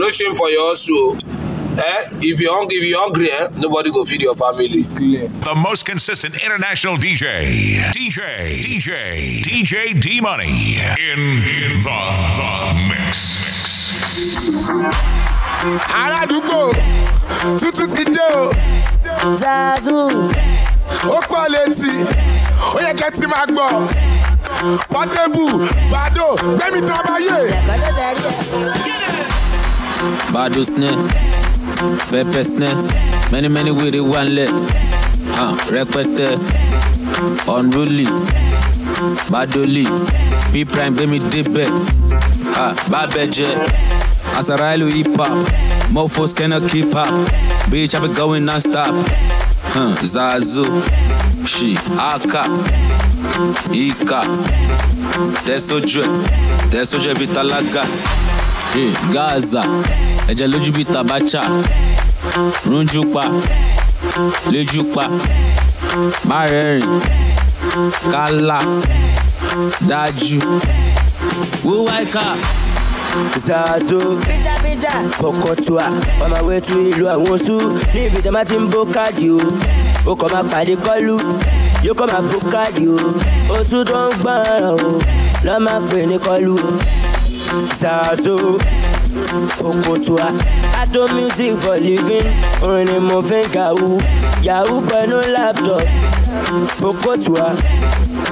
no shame for your hustle. Eh? If you hungry, if you hungry, eh? nobody go feed your family. The most consistent international DJ. DJ. DJ. DJ D Money. In, in the, the mix. aládùúgbò tuntun ti dé o zazu ó pọ̀ létí ó yẹ kẹ́ ti máa gbọ́ pọ́tébù gbàdó gbẹ́mí tábàyè. kọ́jọ́ darí ẹ̀. Bado snare, pepper snare, many many with it one leg. Uh, rẹpẹtẹ, unruly, badoli, P prime mi débẹ̀, ah, bábẹ́jẹ́, Asarailu hip hop, mofos cannot keep up, bitch I be going non-stop. Huh, Zazu, she, Aka, Ika, Tẹ́sójú ẹ̀, Tẹ́sójú Hey, Gaza, ẹ̀jẹ̀ lójú bíi tabacha, rúnjú pa, lójú pa, má rẹ́rìn, kálá, dájú, wúwáìkà. pizza kọkọtua on my way to ìlú àwọn oṣù. Ní ibi tó máa ti ń bó káàdì o. Ó kọ́ máa pàdé kọ́lù yóò kọ́ máa bó káàdì o. Oṣù tó ń zazu okotua. Ato music for living. Ni mo fi ń kàwú yahoo pẹ̀lú laptop. Okotua.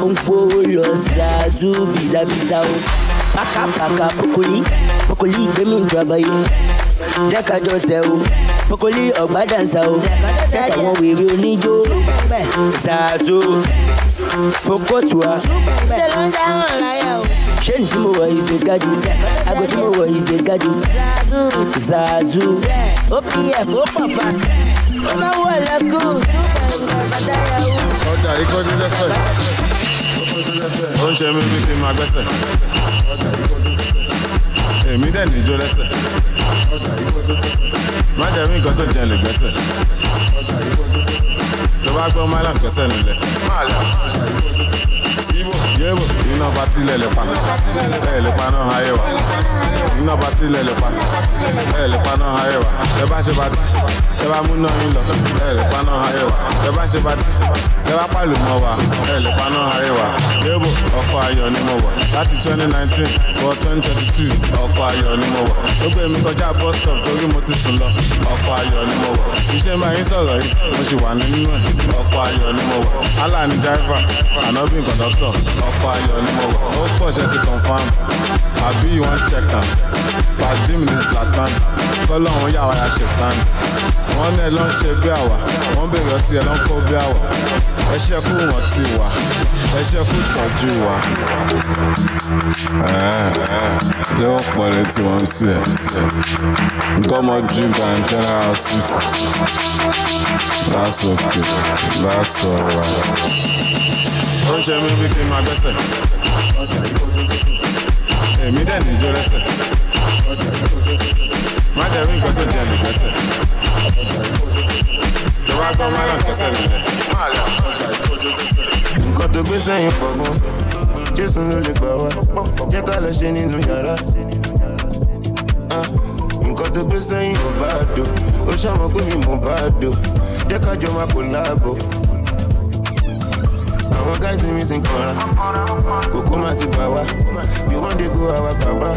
Ó ń gbówó lọ zazu bìzàbìzà o pákápáká pokoli. Pokoli gbẹmí ìjọba yìí jẹ́kájọ sẹ́ o pokoli ọ̀gbádànsá o sẹ́ka wọn wèrè oníjó. Zazu pokotua ṣe ló ń dáhùn o. ṣé ní tí mo wọ̀ yìí ṣe àgọ́ tí mo wọ̀ yìí ṣe zazu. Opf ó pọ̀ fa ó máa wọ̀ lẹ́kù ọjà yìí kọjú lẹ́sẹ̀ ó ń ṣe mí máa gbẹ́sẹ̀. Èmi dẹ̀ níjó lẹ́sẹ̀. Má jẹ́ rí nǹkan tó jẹ́ lè gbẹ́sẹ̀. Tó bá gbọ́ milas gbẹ́sẹ̀ nílẹ̀ yéèbò iná bá tilẹ̀ lè pa. Ẹ̀ lè pa náà ayé wa. Iná bá tilẹ̀ lè pa. Ẹ̀ lè pa náà ayé wa. Ẹ bá ṣe ti. Ẹ bá mú náà yín lọ. Ẹ̀ lè pa náà ayé wa. Ẹ bá ṣe ti. Ẹ bá pàlù mọ́ wa. Ẹ̀ lè pa náà ayé wa. Yéèbò ọkọ̀ ayọ̀ ni mo wọ̀. Láti twenty nineteen wọ twenty twenty two ọkọ̀ ayọ̀ ni mo wọ̀. Ó gbé mi kọjá bus stop torí mo ti sùn lọ. Ọkọ̀ ayọ̀ ni mo wọ̀. Iṣẹ́ máa ń sọ̀rọ̀ yìí. Mo sì wà nínú ẹ̀. Ọkọ̀ ayọ̀ ni mo wọ̀. Allah ni driver anobin conductor ọkọ̀ ayọ̀ ni mo wọ̀ ó pọ̀ ṣe ti confam. Àbí you wan check am? Mi ní zlatan kọ́lọ́hún yà wá ya ṣètàn wọ́n ẹ ló ń ṣe bí àwà. Wọ́n bèrè ọtí ẹ ló ń kó bí àwà. Ẹ ṣe kú wọn ti wà. Ẹ ṣe kú tọ́jú wa. ṣé wọ́n pọ̀ létí wọn sí ẹ̀? Nǹkan ọmọ drink and general hospital that's okay. That's alright. Ó ń ṣe mí bí kí n máa gbẹ́sẹ̀. Èmi dẹ̀ níjó lẹ́sẹ̀. Má jẹ́ rí nǹkan tó jẹ́ lè gbẹ́sẹ̀ bá gbọ́ má lọ́sẹ̀ kẹsẹ̀ nílẹ̀ nǹkan tó gbé sẹ́yìn pọ̀ gan. Jésù ló lè gbà wá. Jẹ́ ká lọ ṣe nínú yàrá. Ah, nǹkan tó gbé sẹ́yìn ò bá dò ó ṣàmọ́ pé mi mò bá dò jẹ́ ká jọ máa kò láàbò go àwa bàbá.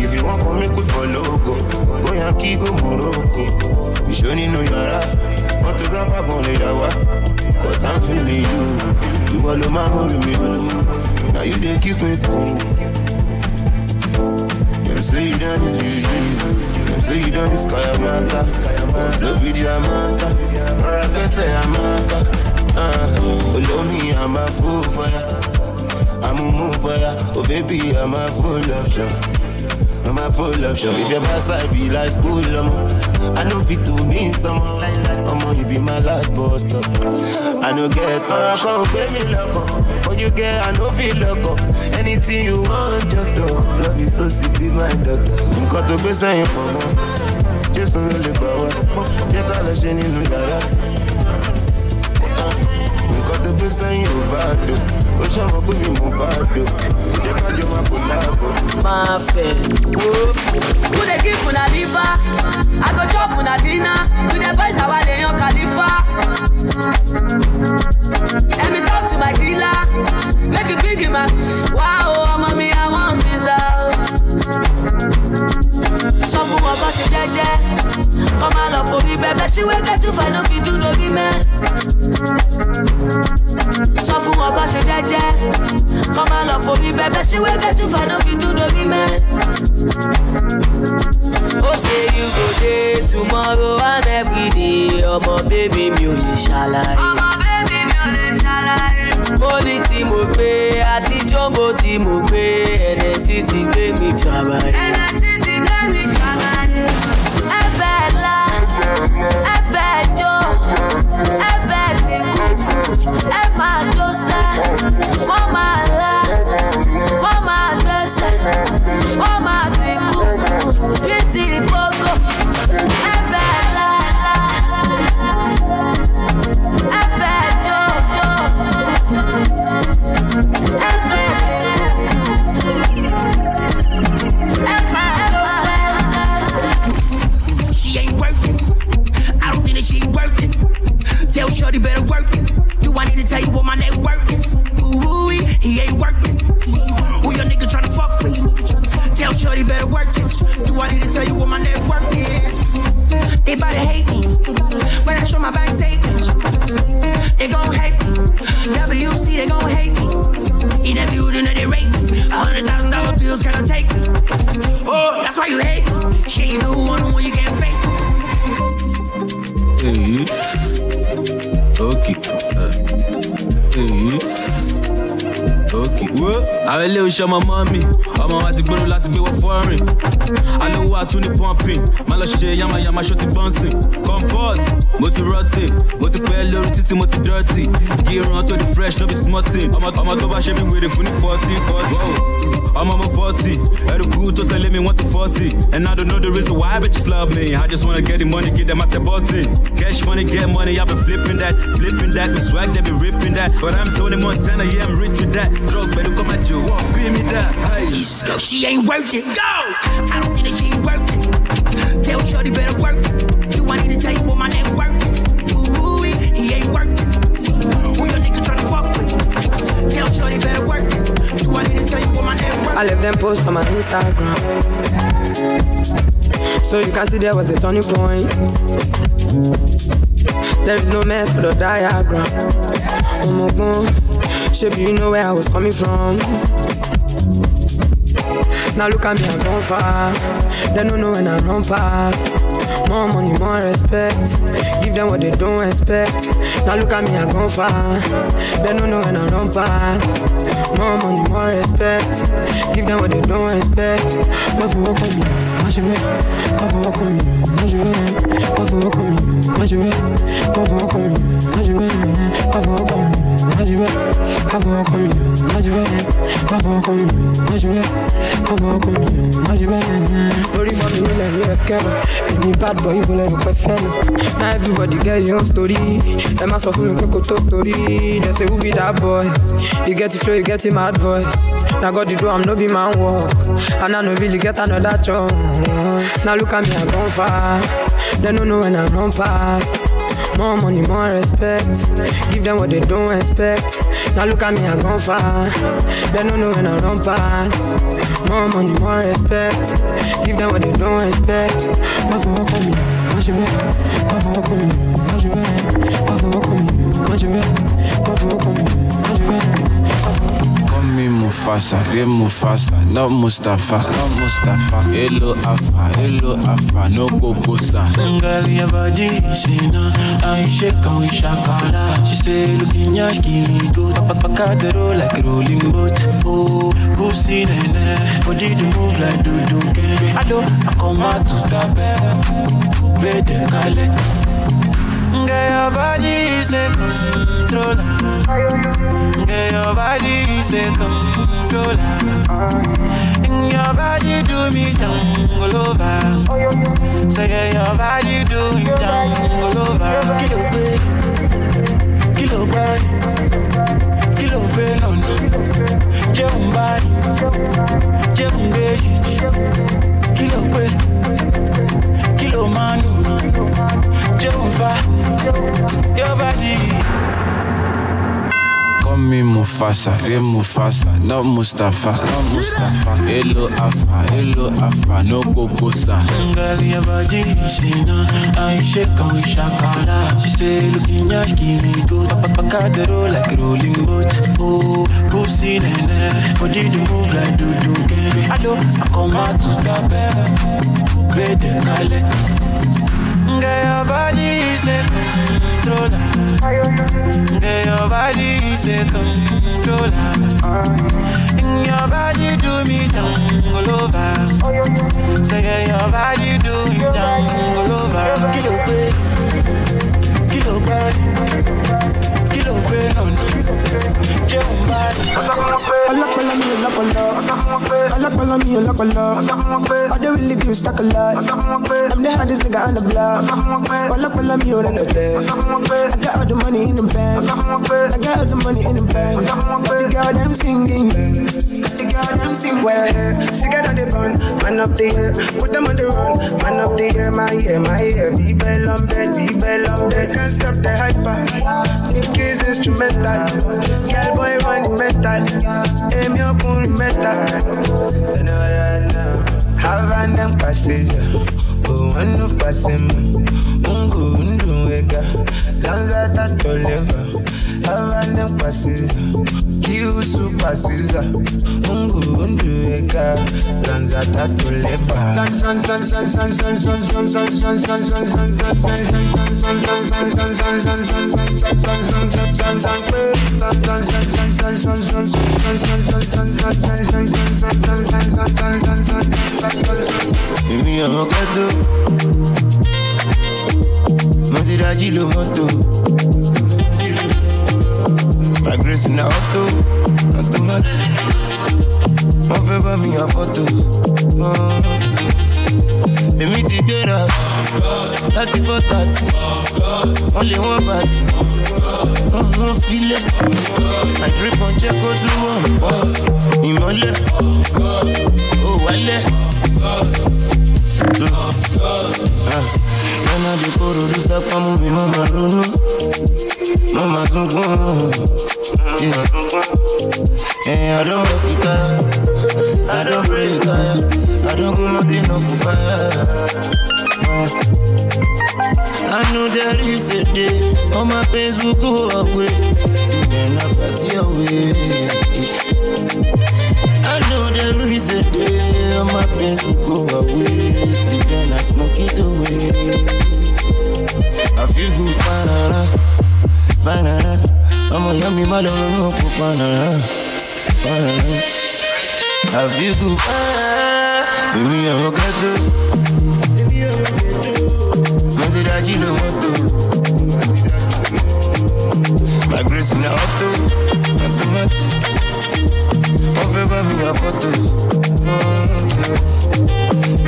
If you want come make we follow go. Go Yankee, go Morocco. Ìṣó nínú yàrá Photographer gan lè yà wá Cause I'm feeling you. Ìwọ ló máa mú mi wú Now you dey keep me cool. Dem say you done is you Dem say you done is Kayamata Cause no be Amata Olómi àmà fún fire I'm a fool for ya. I'm a move fire Oh baby I'm a full option I'm a full option If your boss I be like school um, I know fit to mean some Omo you be my last bus stop I no get much Come pay me loco For you get I no feel loco Anything you want just do Love you so sick be my doctor. Nǹkan tó gbé sẹ́yìn pọ̀ mọ́. Jésù ló lè gbà wá. Jẹ́ ká lọ ṣe nínú yàrá gbé sẹ́yìn ò bá dò ó ṣàmọ̀ pé mi dò who give una i go chop una dinner. We dey boys our dey yan khalifa. Let talk to my dealer. Make you big in my wow ọmọ mi i wan visa o. sọ fún wọn bó ṣe jẹ́jẹ́. Kọ́ máa lọ forí bẹ́bẹ́. Sí wẹ́kẹ́ tún fẹ́ ló. Sọ fún wọn bó ṣe jẹ́jẹ́ kọ́ máa lọ forí bẹ́bẹ́ sí tún fẹ́ ló fi dún lórí mẹ́. ó ṣe you go dey tomorrow and everyday ọmọ bébí mi ò lè ṣàlàyé. ọmọ bébí mi ò lè ṣàlàyé. mo ní tí mo gbé àti jọ́mbó tí mo gbé ẹ̀nẹ́sì ti gbé mi tàbáyé. ẹ̀nẹ́sì ti gbé mi tàbáyé. ẹ fẹ́ la ẹ fẹ́ jó ẹ tí She ain't working. I don't think that she working. Tell Shorty better work it. I need to tell you what my net worth is? Ooh, he ain't working. Who your nigga tryna fuck with? Tell Shorty better work it. Do I need to tell you what my net worth is? They bout to hate me àwọn ilé iṣẹ́ ọmọ mọ́ mi ọmọ wa ti gbèrò láti gbé wọ fọ́rin alówó àtún ní pumping má lọ ṣe yamayama ṣó ti bọ́ǹsìn comport mo ti rọtì mo ti pẹ́ lórí títí mo ti dọ́tì kí irun tó di fresh no be small thing ọmọ tó bá ṣe mí wèrè fún ní fourteen fourteen ọmọ mo forty ẹrù kú tó tẹ̀lé mi wọ́n ti forty and I don't know the reason why bitches love me I just wanna get the money get them at the button cash money get money I been flipping that flipping that with swag they be ripping that but I'm Tony Montana yeah I'm rich with that drug better come at you won't pay me that hey. She ain't worth it. Go! I don't think that she ain't worth it. Tell Shorty better work it. Do I need to tell you what my net worth I left them post on my Instagram. So you can see there was a turning point. There is no method or diagram. Oh my god, shape you know where I was coming from. Now look at me, I've gone far. They don't know when I run past. More money, more respect. Give them what they don't expect. Now look at me, I've gone far. They don't know when I run past. More money, more respect. Give them what they don't expect. But for what me, Moi avoir connu, moi je vais avoir connu, moi je vais avoir connu, moi je vais avoir connu, moi je vais avoir connu, moi je vais avoir connu, moi je vais avoir connu, moi je vais. Only for me when I hear a camera, any bad boy will ever prefer me. Now everybody get your own story, them ask for me quick to story. They say who be that boy? You get the flow, you get the mad voice. Na God you do am no be man work. And I no really get another chance. Now look at me, I gone far. They no know when I run past. More money, more respect. Give them what they don't expect. Now look at me, I gone far. They don't know when I run past. More money, more respect. Give them what they don't expect. But for what me, I should be. But for what me, I should be. But for what me, I should be. But for what me, I should be. Me Mufasa, feel Mufasa, not Mustafa, not Mustafa. Hello Alpha, hello Alpha, no go bossa. Girl, your body say no, I shake and we shakara. She say looking yash kili go, roll like rolling boat. Oh, pussy nene, body to move like do do. Ado, I come out to tape, coupe de kale. Girl, your body is a controller. Girl, your body is a controller. And your body do me down all over. Say, girl, your body do me down all over. Kilo, babe. Kilo, babe. Kilo, no, no. jẹun báyìí jẹun kí ló Kilo man, Jehovah, your body. Call me Mufasa, feel Mufasa, not Mustafa, not Mustafa. Hello Alpha, hello Alpha, no Kokosa. Girl, your body, say no, I shake on shakala. She say, looking yash, me good. Papa the roll like rolling boat. Oh, pussy nene, body to move like do do. I do, I come out to the bed, bed the kale. Girl, your body is a controller. Your body is. Your body do me down all over. Say, your body do me down all over. Kilo kilo bad, kilo fail Jẹun bad. Ọlọ́pàá mi ọlọ́pàá ọlọ́pàá mi I don't really give a stack lot. I'm the hardest nigga on the block. Ọlọ́pàá mi ò rẹ̀kẹ̀tẹ̀. I got all the money in the bank. I got all the money in the bank. Got the girl them singing. Girl them sing well here. Cigarette on the bun, man up the air. Put them on the run, man up the air. My ear, my ear. Be bell on bed, be bell on bed. Can't stop the hyper. Nick is instrumental. Girl boy running metal. Aim your cool metal. Have random passenger. Oh, one no passing. Ungu, undu, wega. Zanza tato leva. Have random kill super Caesar, ungu unduweka zanza tatu leba san san san san san san san san san Fragrance in the auto, not too much. Wọ́n fẹ́ bá mi àfọ́tò. Oh. Èmi ti gbéra láti fọ́ tàtí. Wọ́n lé wọ́n bàtí. Wọ́n mú wọn filẹ̀. Àdìrẹ́pọ̀n jẹ́ kó tún wọ̀n pọ̀. Ìmọ́lẹ̀ ò wálẹ̀. Ah. Nana de koro dusa pamu mi mama ronú. Mama tún gbọ́n. Yeah, I don't work it out. I don't pray it out. I don't go nothing off for fire. Uh, I know there is a day all my pains will go away. See, then I party away. I know there is a day all my pains will go away. See, then I smoke it away. I feel good, banana, banana ọmọ ìyá mi má lọ ronú kó panara panara. àfikún èmi àwọn kẹ́tọ́ mọ́tò dájú ló mọ́tò my grace na auto. Automatic wọ́n fẹ́ bá mi ra fọ́tò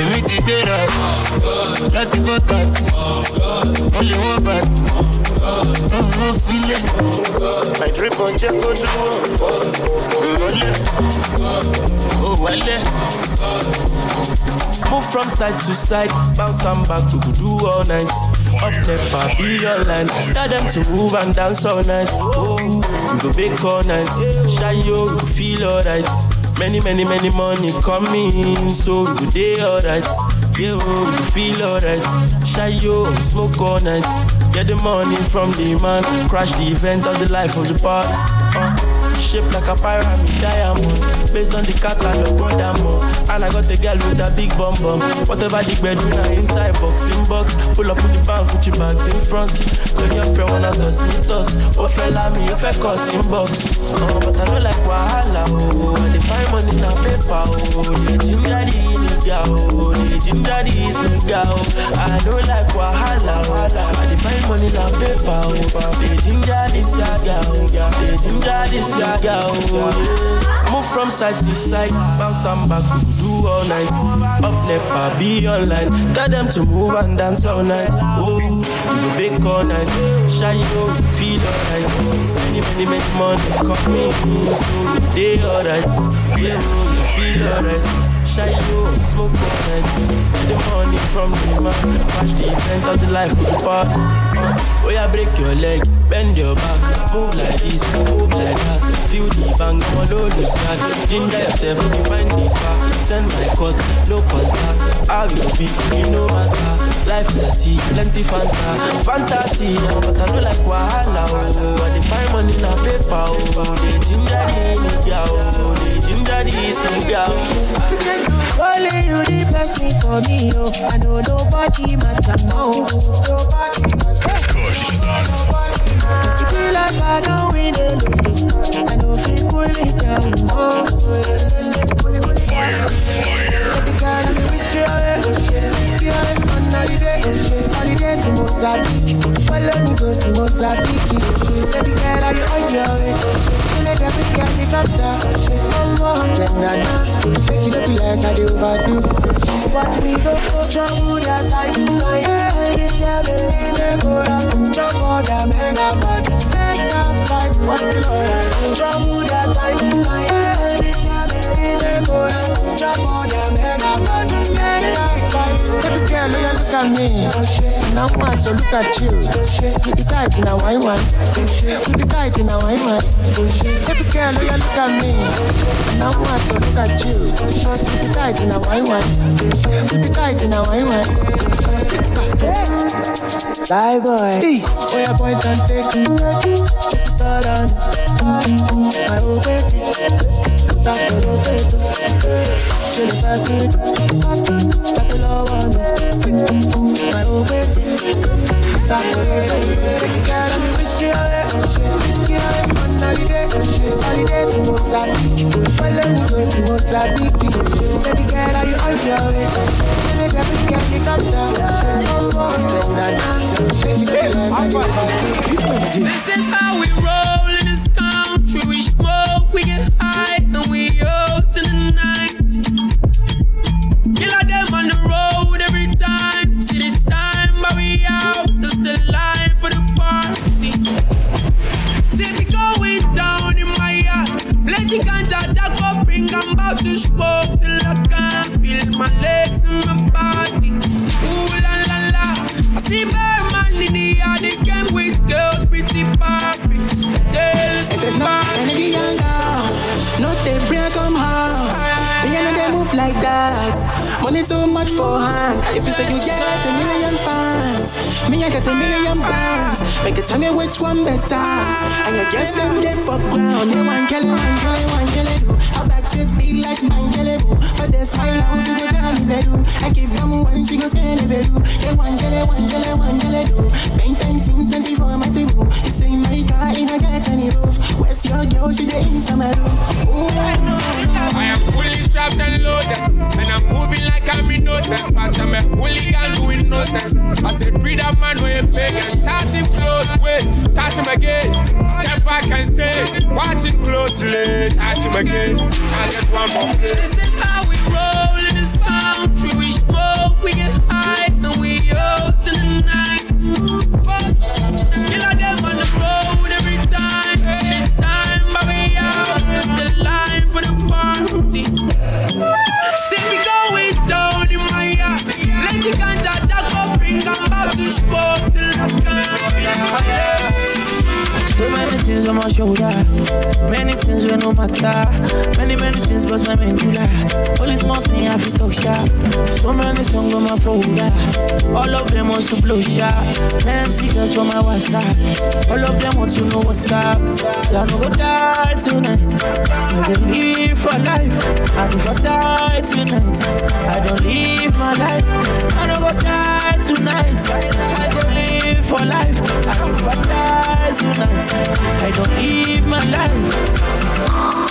èmi ti gbéra láti fọ́ tàtì wọ́n lè wọ́n bàtì. Move from side to side, bounce and back, we could do all night. Up never be online. Tell them to move and dance all night. Oh, we go bake all night. Shy yo, feel alright. Many, many, many money coming, so we day alright. Yeah, oh, we feel alright. Shy yo, smoke all night. Get the money from the man, crash the event of the life of the park. Uh, shaped like a pyramid diamond, based on the catalog of diamond. And I got a girl with a big bum bum. Whatever the bed na inside box in box. Pull up with the bank, put your bags in front when your friend wanna dust me dust. Oh fella me, you fake us inbox. Oh, but I don't like wahala. Oh, I find money na paper. Oh, they Jim Daddy nigga. Oh, they Jim Daddy is nigga. Oh, I don't like wahala. Oh, I find money na paper. Oh, they Jim Daddy is yaga. Oh, they Jim Daddy is yaga. Oh, move from side to side, bounce and back all night. Up never be online. Tell them to move and dance all night. Oh, go bake all night. Shy yo, feel alright. Many, many, many money coming, so day alright. Yeah, we feel alright. Shy yo, smoke all night. Get the money from the man. Watch the event of the life of the park. Oh yeah, break your leg, bend your back, move like this, move like that. Feel the bang, load the scat. Ginger you find the car. Send my cut, no contact. How you be, you know matter. Life is a sea, plenty fanta, fantasy. But I don't like wahala, oh. I dey find money in a paper, oh. They ginger the nigga, oh. They ginger this nigga, oh. Only you the person for me, oh. I know nobody matter now. Nobody matter. Kush on You feel like I know we the lotto. I know fi pull it down, oh. fire, fire. Whiskey whiskey holiday, holiday to Mozambique. Follow me go to Mozambique. Baby girl, are you on your way? Let up that. One more, then I know. Make you look like I do overdo. But we go for trouble that I do. Yeah, is a go down. Trouble that make a fight, make a fight. One kilo, trouble that I. Yeah, Girl, oh, you look at me. Now man, so look at you. You be tight in a wine wine. You be tight in a wine wine. Baby girl, oh, you look at me. Now man, so look at you. You be tight in a wine wine. You be tight in a wine wine. Bye boy. Hey, oh yeah, boy, don't take me. My old baby. That's the old baby. Till the back to it. That's the low one. My old baby. That's the old baby. Girl, I'm whiskey away. Whiskey away. On holiday. Holiday to Mozambique. Follow me go to Mozambique. Baby girl, are you on your way? Baby girl, baby girl, you come down. Then I dance. Baby girl, are you Too much for hand. If you say you get a million fans, me I get a million bands. Make it tell me which one better. And you guess them dead for ground. You want kill it, one kill it, one kill it. Like man kill it. For this my house, you go down in bed. I give them one, she go scan it bed. They one kill one kill one kill it. Bang, bang, ting, plenty for my table. You say my car in a get any roof. Where's your girl? She the inside my room. I am fully strapped and loaded, and I'm moving like I'm innocent. But I'm a hooligan doing no sense. I said, breed up man when you big and touch him close, wait, touch him again. Step back and stay, watch it closely, touch him again. Can't get one. This is how we roll in. We smoke, we get high, and we the night. Things on my shoulder, many things will no matter. Many, many things bust my medulla. Only small thing I feel talk sharp. So many songs on my all of them want to blow sharp. Plenty girls from my WhatsApp, all of them want to know what's up. I go die tonight, I go live for life. I die tonight, I don't live my life. I no go die tonight, I go live for life. I die tonight, I don't live my life.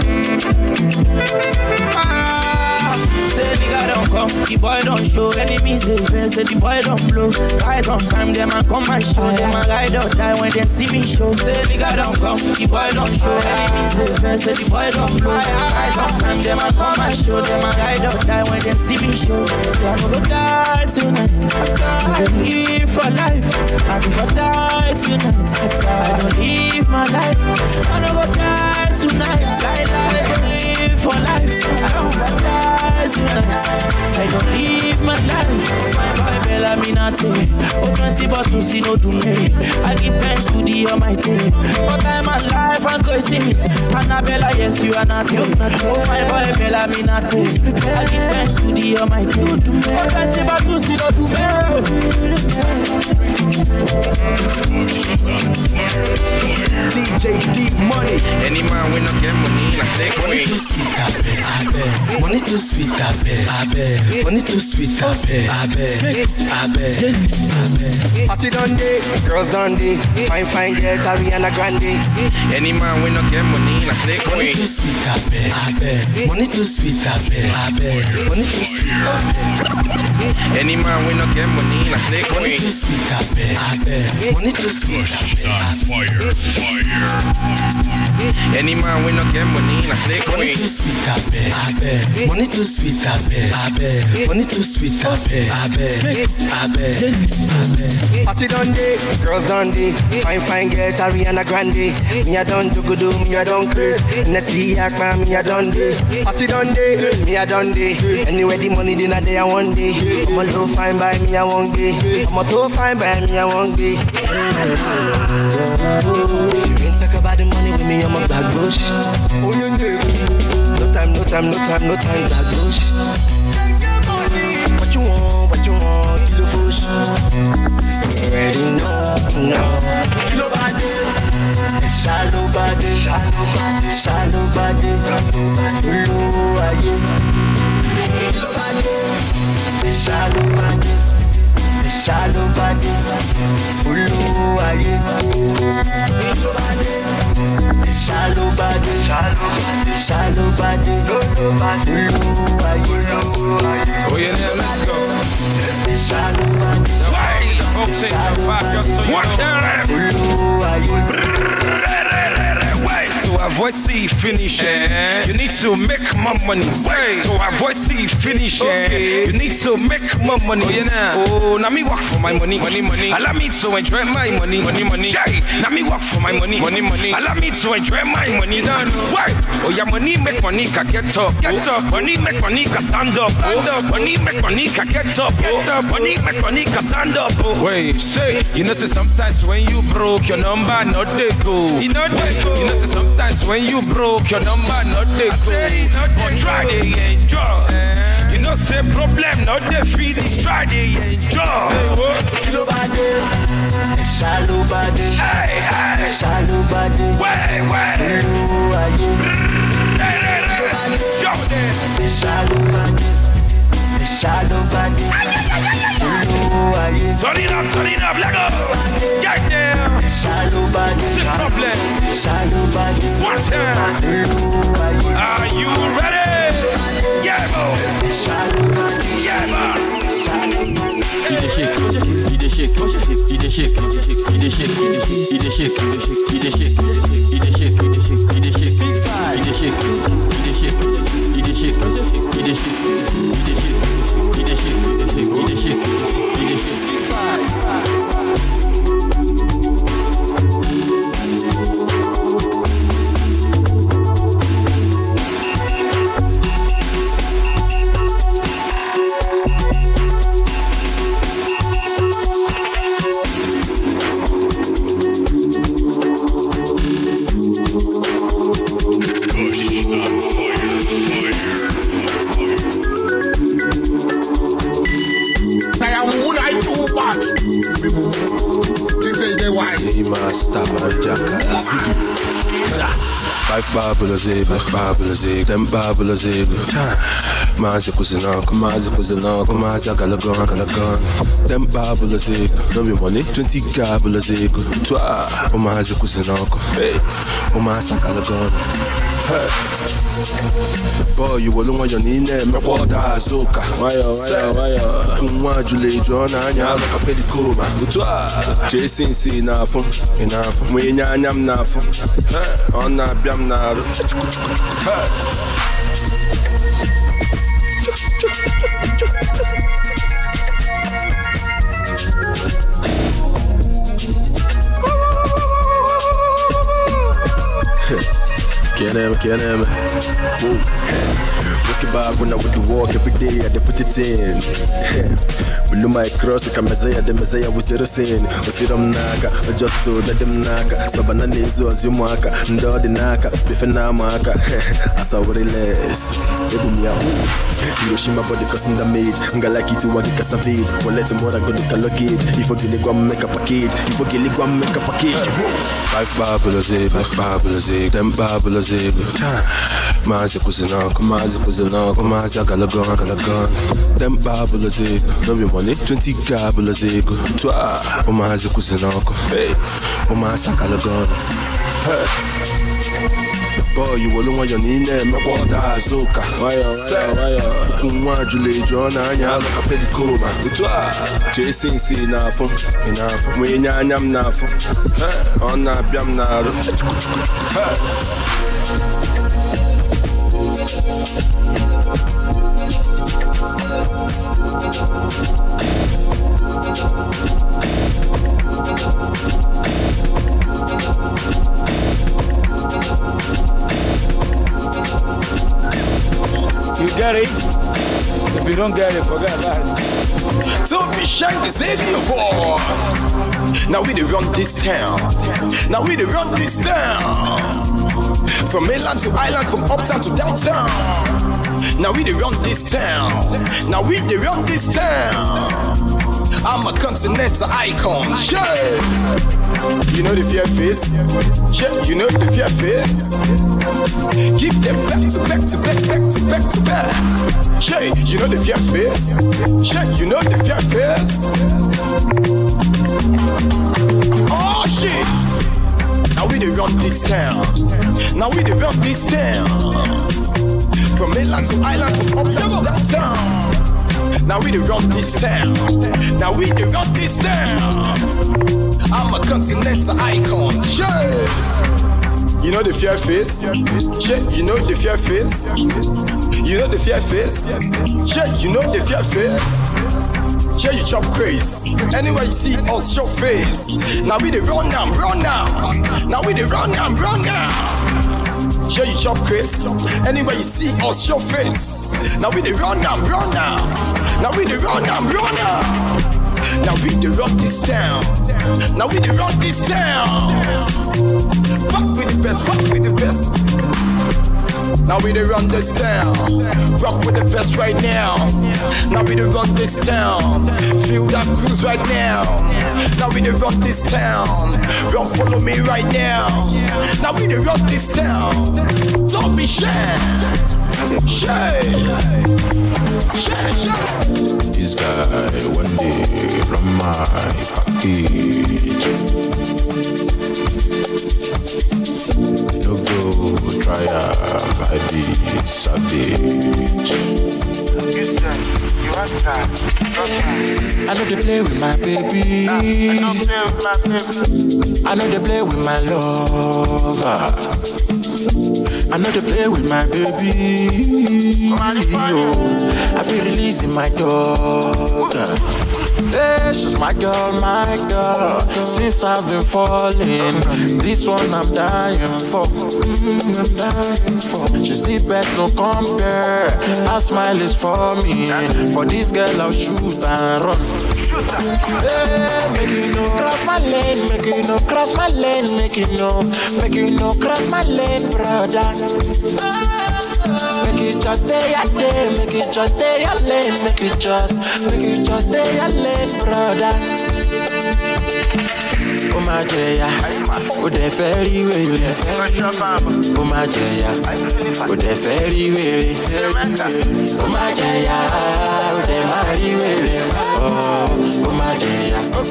Ah, Say nigga don't come, the boy don't show Enemies they vex, say the boy don't blow. Right on time, them a come my show. Them a ride or die when them see me show. Say nigga don't come, the boy don't show. Enemies they fence, say the boy don't blow. Right on time, them a come my show. Them a ride or die when them see me show. Say I'm gonna die tonight. I don't live for life. And if I die tonight, I don't live my life. I don't go die tonight. I live for life. I'm for life die tonight. I don't live my life. My boy Bella Minate. Oh, 20 bottles, see no do me. I give thanks to the Almighty. For time and life and crisis. Annabella, yes, you are not you. Oh, my boy Bella Minate. I give thanks to the Almighty. Oh, 20 bottles, see no do DJ D Money. Any man with no get money, I stay Money too sweet, I bet, I bet. Money too sweet, I bet, I bet. Money too sweet, I bet, I bet, I bet, I bet. Party done day, girls done day. Fine, fine girls, Ariana Grande. Any man with no get money, I stay Money too sweet, I bet, I bet. Money too sweet, I bet, I bet. Money too sweet, I bet. Any man with no get money, I stay Money too sweet, I bet, I bet. Money too sweet, I bet. on fire, fire. Any man with no get money, I stay Money too sweet, I bet, I bet. Money too sweet, I bet, I bet. Money too sweet, I bet, I bet, I bet, I bet. Party done day, girls done day. Fine, fine girls, Ariana Grande. Me a done do good, me a done crazy. Nestle Yakma, me a done day. Party done day, me a done day. Anyway, the money dinner day I one day. I'm a low fine by me a one day. I'm a low fine by me a one day. If you ain't talk about the money with me, I'm mama gbagbóṣì. oyún dè no time no time no time no time gbagbóṣì. wájú wọn wájú wọn kí ló fòṣì. ìrẹ̀lì náà náà kí ló bá dé. Salobade, salobade, olówó ayé. Salobade, salobade, olówó ayé. Shallow body, shallow body, follow ayé. Oh yeah, now let's go. Shallow body, the folks say the five just so you Watch know. follow ayé. Ah, To avoid see finish, eh, you need to make more money. Wait, to avoid see finish, eh, you need to make more money. Oh, yeah, nah. oh, now me work for my money, money, money. Allow me to enjoy my money, money, money. Shy, now me work for my money, money, money. Allow me to enjoy my money. Done. Wait, oh yeah, money make money, can get up, get up. Money make money, can stand up, stand up. Money make money, can get up, get up. Money make money, can stand up. oh. Wait, say, you know, say sometimes when you broke your number, not they go. You know they go. You know, know say sometimes when you broke, your number not dey go. But try dey enjoy. You know say problem not dey feed it, try dey enjoy. Kí ló bá dé? Ẹ̀ṣá ló bá dé. Ẹ̀ṣá ló bá dé. Wẹ́ẹ̀wẹ́. Fúnú ayé. Ẹ̀ṣá ló bá dé. Ayé. Turn it up, turn it up, let go. Chic, il chic, il est chic, il est chic, il est chic, il est chic, il est chic, babula zebe babula zebe dem babula zebe maze kuzina kumaze kuzina kumaze galagon galagon dem babula don't be money 20 gabula zebe twa umaze kuzina ko hey umaze galagon hey. Bọọyị wolu nwayọ na ị na-emekwa ọda azụ ụka nwa jụrụ eju ọ na-anya alụ ka pelikoma otu a chee si nsi ị na-afụ ma enye anya m na-afụ ọ na-abịa m na-arụ Can't have, can't have. Whoa. Looking back when I would do walk every day, I dey put it in. Bulu my cross, kama Messiah, the Messiah was zero sin. Usiro mnaka, just to let them naka. Bife na maka. Asa wari less. Ebu mi ya Hiroshima body custom damage. Nga like it wagi ka savage. For let more go to luggage. If you gili gwa make a package. If you gili gwa make a package. Five babula zig, five babula zig, them babula zig. Mazi kuzinako, mazi kuzinako, mazi agalagon, agalagon. Them babula zig, no be money. Twenty gabula zig, twa. O mazi kuzinako, hey. O mazi agalagon, hey. bọọyị wolu nwayọ na ị na-emekwa ọda azụ ụka nwa jụrụ eju ọ na-anya alụ pelikoma otu a chee nsi ị na-afụ ma enye anya m na-afụ ọ na-abịa m na-arụ You get it? If you don't get it, forget about. Don't be shy to say for. Now we the run this town. Now we the run this town. From mainland to island, from uptown to downtown. Now we the run this town. Now we the run this town. I'm a continental icon. Yeah. You know the fear face? Yeah, you know the fear face? Give them back to back to back, back to back to back. Yeah, you know the fear face? Yeah, you know the fear face? Oh shit! Now we the run this town. Now we the run this town. From mainland to island, from uptown to downtown. Now we the run this town. Now we the run this town. I'm a continental icon. Yeah. You know the fear face? Yeah. You know the fear face? You know the fear face? Yeah. You know the fear face? Yeah, you chop craze. Anywhere you see us, show face. Now we the run now, run now. Now we the run now, run now. Yeah, you chop craze. Anywhere you see us, show face. Now we the run now, run now. Now we the run now, run now. Now we the rock this town. Now we the rock this town. Fuck with the best, fuck with the best. Now we the run this town. Rock with the best right now. Now we the run this town. Feel that cruise right now. Now we the run this town. Run follow me right now. Now we the run this town. Don't be shy. Shy. Shy. This guy one day from my package. No I be savage. I know they play with my baby. I know they play with my lover. I know they play with my baby. I feel releasing my dog. Hey, she's my girl, my girl. Since I've been falling, this one I'm dying for. Mm, I'm dying for. She's the best, no compare. Her smile is for me. For this girl, I'll shoot and run. Hey, make you know, cross my lane, make you know, cross my lane, make you know, make you know, cross my lane, brother. Make it just stay a day, make it just stay a lane, make it just, make it just stay a lane, brother. Ó máa jẹ̀yà, ó dẹ̀ fẹ́ rí wèrè. Ó máa jẹ̀yà, ó dẹ̀ fẹ́ rí wèrè. Ó máa jẹ̀yà, ó dẹ̀ máa rí ó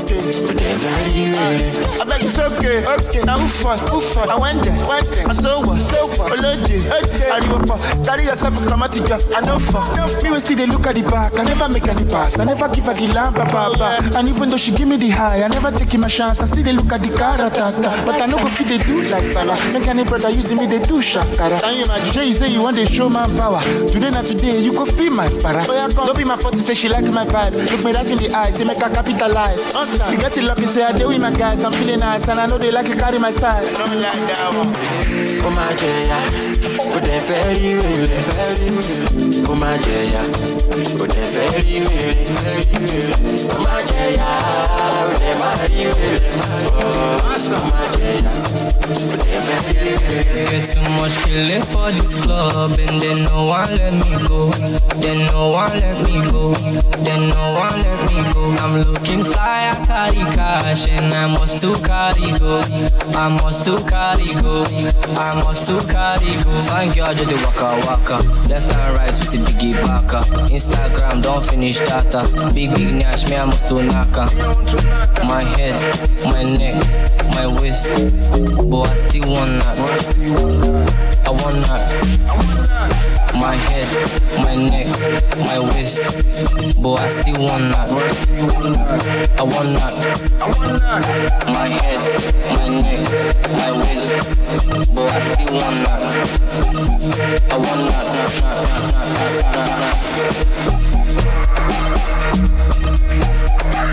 dẹ̀ fẹ́. I beg you, okay. okay, okay. Now for, who for? I went there, went there. I saw what, so what? Oloje, okay. I do for. Carry yourself, to I know for. Me when still they look at the back. I never make any pass. I never give her the lamp, papa. And even though she give me the high, I never take a chance. I still they look at the car, But I know fit they do like Bala. Make any brother using me, they do shakara. Can you imagine? You say you want to show my power. Today not today, you go feel my para. Don't be my fault to say she like my vibe. Look me right in the eyes, say make her capitalize. You get it lucky, say I deal with my guys. I'm feeling nice, and I know they like to carry my size. Something like that one. Come on, Jaya. But they very well, very well. Come on, Jaya. But they very well, very well. Come on, Jaya. But they very well. Come on, Jaya. But they very well. Get too much feeling for this club, and then no one let me go. Then no one let me go. Then no one let me go. I'm looking fly, I carry cash, and I must to carry go. I must to carry go. I must to carry go. Thank God you the waka waka. Left and right with the biggie baka. Instagram don't finish data. Big big nash me I must to naka. My head, my neck, my waist. Boy I still want that. I want that. My head, my neck, my waist. Boy I still want that. I want that. My head, my neck, my waist. Boy I still want that. I want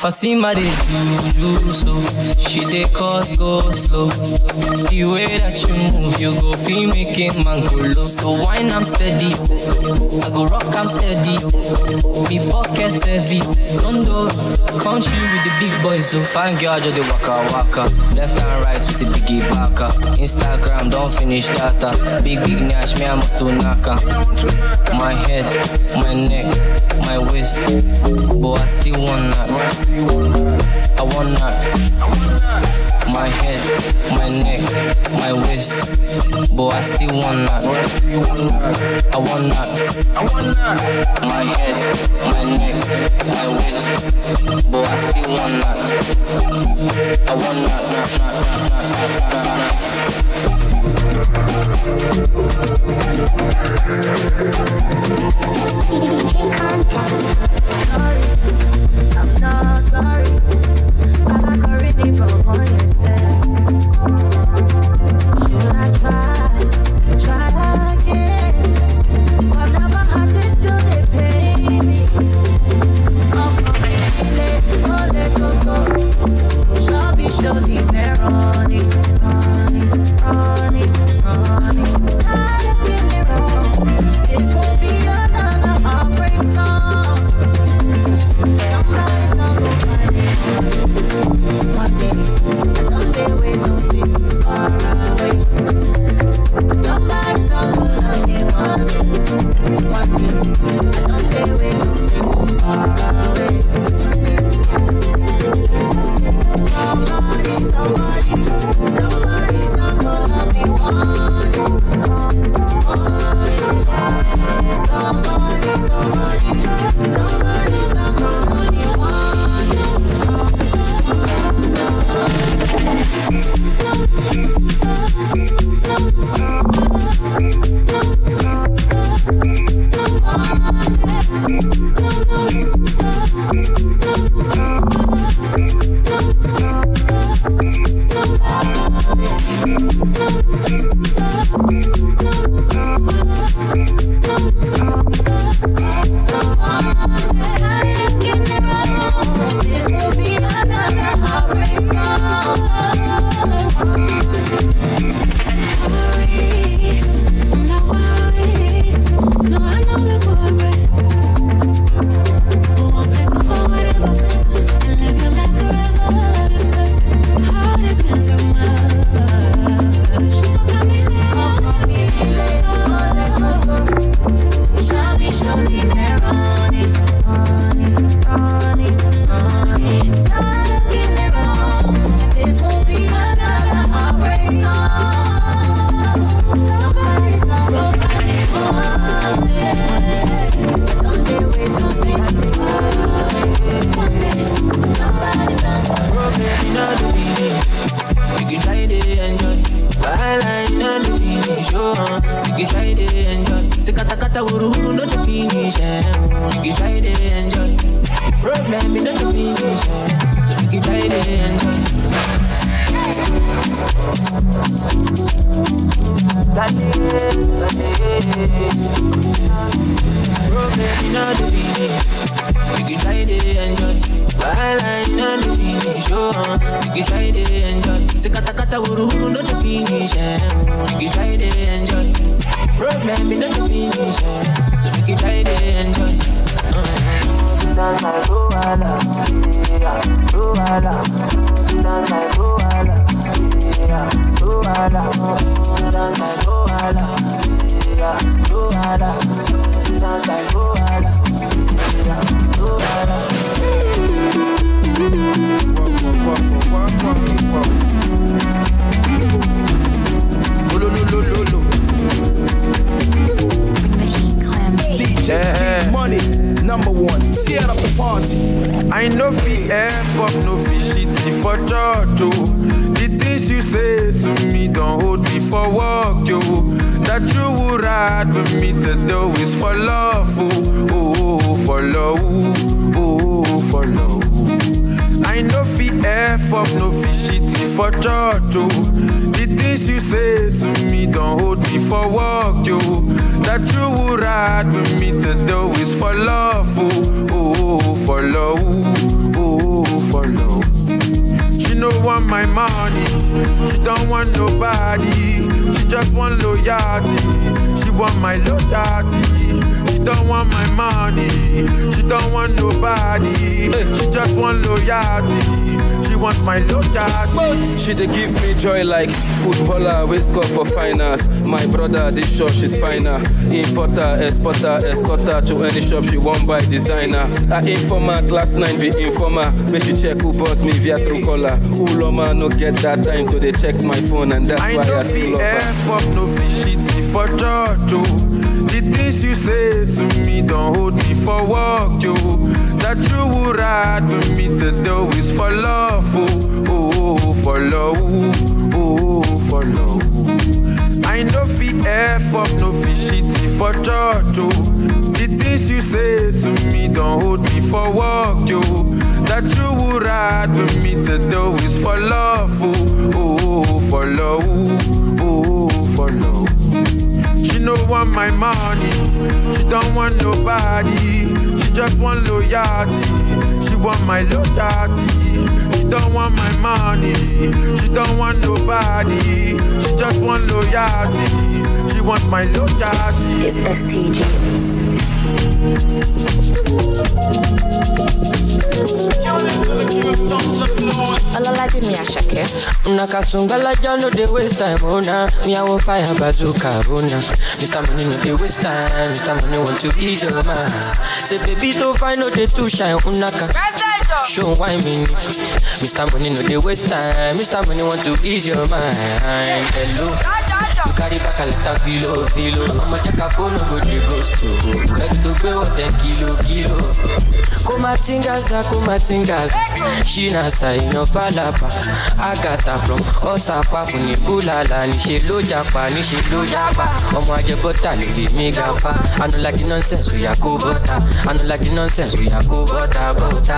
Fatima dey do you so She dey cause go slow. The way that you move you go feel make a man go low. So wine I'm steady I go rock I'm steady. Me pocket heavy Condo Country with the big boys. So fine girl just dey waka waka. Left and right with the biggie baka Instagram don't finish data. Big big nash me I must to naka My head, my neck, my waist Boy I still want that I want that. My head, my neck, my waist. Boy, I still want that. I want that. My head, my neck, my waist. Boy, I still want that. I want I'm Should I try, try I know fi F up, no fi shitty for church, oh. The things you say to me don't hold me for work, yo. That you would ride with me to do is for love, oh, oh, for love, oh, for love. I know fi F up, no fi shitty for church, oh. The things you say to me don't hold me for work, yo. That you would ride with me to do is for love, oh, oh, for love, oh, for love. She no want my money, she don't want nobody, she just want loyalty, she want my loyalty. She don't want my money, she don't want nobody, she just want loyalty. She wants my loyalty. She dey give me joy like footballer wey score for finance. My brother dey sure she's finer. Importer, exporter, escorter to any shop she wan buy designer. Her informant last night be informer. Make she check who boss me via true caller. Uloma no get that time to dey check my phone and that's I why I still love her. F up, no fi shitty for church, oh. The things you say to me don't hold me for work, yo. That you would ride with me to do is for love, oh, oh, for love, oh, for love. I know fi F up, no fi shitty for church, oh. The things you say to me don't hold me for work, yo. That you would ride with me to do is for love, oh, oh, for love, oh, for love. She no want my money, she don't want nobody, just want loyalty. She want my loyalty. She don't want my money, she don't want nobody, she just want loyalty. She wants my loyalty. It's STG. Alalaji mi ashake Unakasungala jano de waste time oh na Me I fire bazooka oh na Mr. Money no dey waste time Mr. Money want to ease your mind Say baby to find no dey too shine Unaka oh Show why me Mr. Money no dey waste time Mr. Money want to ease your mind Hello You carry back a of filo, filo I'ma check a phone, no go dey ghost to Ready to pay what ten kilo, kilo kumatingaza kumatingaza shinasa èèyàn fàlàpà àgàtà from ọ̀sàpá fún ní búlàlà níṣẹ́ ló japa níṣẹ́ ló japa ọmọ ajẹbọ́tà lè lè mí ga pa anulagi nonsense oya kó bọ́tà anulagi nonsense oya kó bọ́tà bọ́tà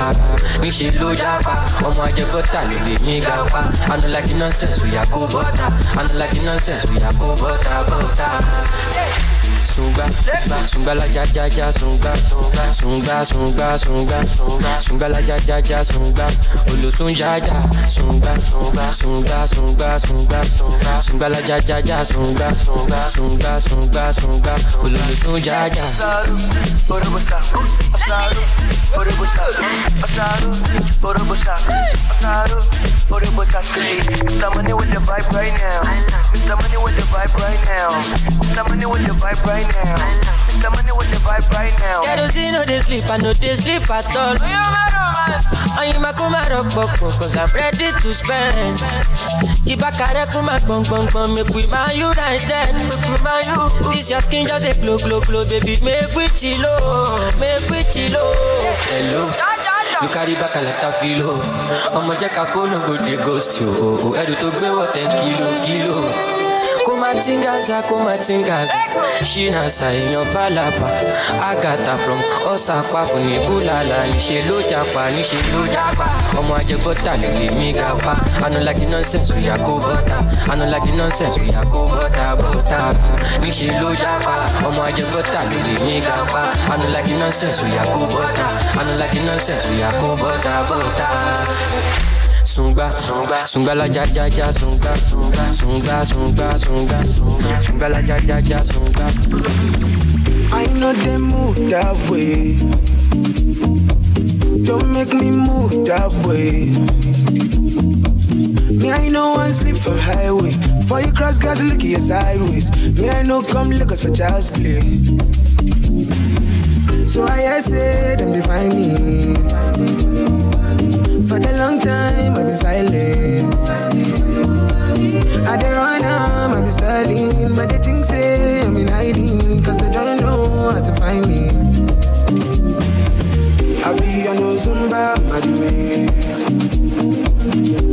níṣẹ́ ló japa ọmọ ajẹbọ́tà lè lè mí ga pa anulagi nonsense oya kó bọ́tà anulagi nonsense kó bọ́tà bọ́tà. Sunga, sunga la ja ja ja sunga, sunga sunga sunga, sunga la ja ja ja sunga, olosun ja ja sunga, sunga sunga sunga, sunga la ja ja ja sunga, sunga sunga sunga, olosun ja ja. Mr. Money with the vibe right now. Mr. With the vibe right now. Mr. With the vibe right now. Mr. Money with the vibe right now. Kerosene no dey sleep, I no dey sleep at all. Oyinma kuma rock cause I'm ready to spend. Ibakare kuma gbọ̀n gbọ̀n gbọ̀n, make we man you right then. This your skin just dey glow glow glow, baby, make we chilo, oh. make we chilo. Oh. Hello. You carry back a lot of filo. Ọmọ jẹ́ ká fóònù go dey ghost you. Oh, Ẹ̀rù tó gbé wọ̀ ten kilo kilo. Matingaza ko Matingaza Shinasa èèyàn Falapa Agatha from Ọ̀sàpá fún ní Búlàlà Níṣe ló japa níṣe ló japa Ọmọ ajẹgbọ́ta ló lè mí ga pa Anulagi nonsense oya kó bọ́ta Anulagi nonsense oya kó bọ́ta bọ́ta Níṣe ló japa Ọmọ ajẹgbọ́ta ló lè mí ga pa Anulagi nonsense oya kó bọ́ta Anulagi nonsense oya kó bọ́ta bọ́ta sunga sunga la ja ja ja sunga sunga sunga sunga sunga la ja ja ja sunga I know they move that way. Don't make me move that way. Me, I know one sleep for highway. For you cross gas, look your sideways. Me, I know come look us for child's play. So I say them define me. Long time I've been silent. I dey run am, I've been studying, but they think say I'm in hiding, cause they don't know how to find me. I be on no Zumba, by the way.